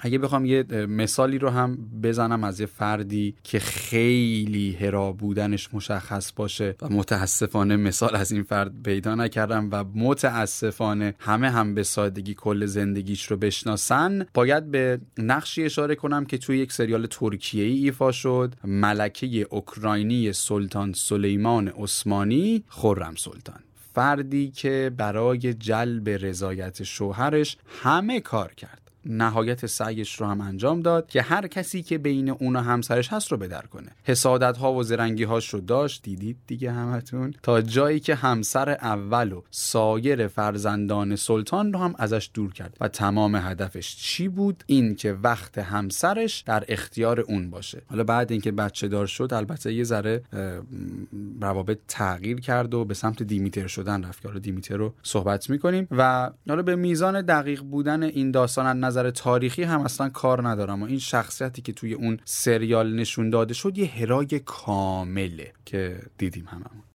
اگه بخوام یه مثالی رو هم بزنم از یه فردی که خیلی هرا بودنش مشخص باشه و متاسفانه مثال از این فرد پیدا نکردم و متاسفانه همه هم به سادگی کل زندگیش رو بشناسن باید به نقشی اشاره کنم که توی یک سریال ترکیه ای ایفا شد ملکه اوکراینی سلطان سلیمان عثمانی خرم سلطان. فردی که برای جلب رضایت شوهرش همه کار کرد. نهایت سعیش رو هم انجام داد که هر کسی که بین اون و همسرش هست رو بدر کنه. حسادت ها و زرنگی هاش رو داشت دیدید دیگه همتون؟ تا جایی که همسر اول و سایر فرزندان سلطان رو هم ازش دور کرد. و تمام هدفش چی بود؟ این که وقت همسرش در اختیار اون باشه. حالا بعد اینکه بچه دار شد البته یه ذره روابط تغییر کرد و به سمت دیمیتر شدن رفت. که حالا دیمیتر رو صحبت می‌کنیم. و حالا به میزان دقیق بودن این داستان نظر تاریخی هم اصلا کار ندارم و این شخصیتی که توی اون سریال نشون داده شد یه هرای کامله که دیدیم هممون.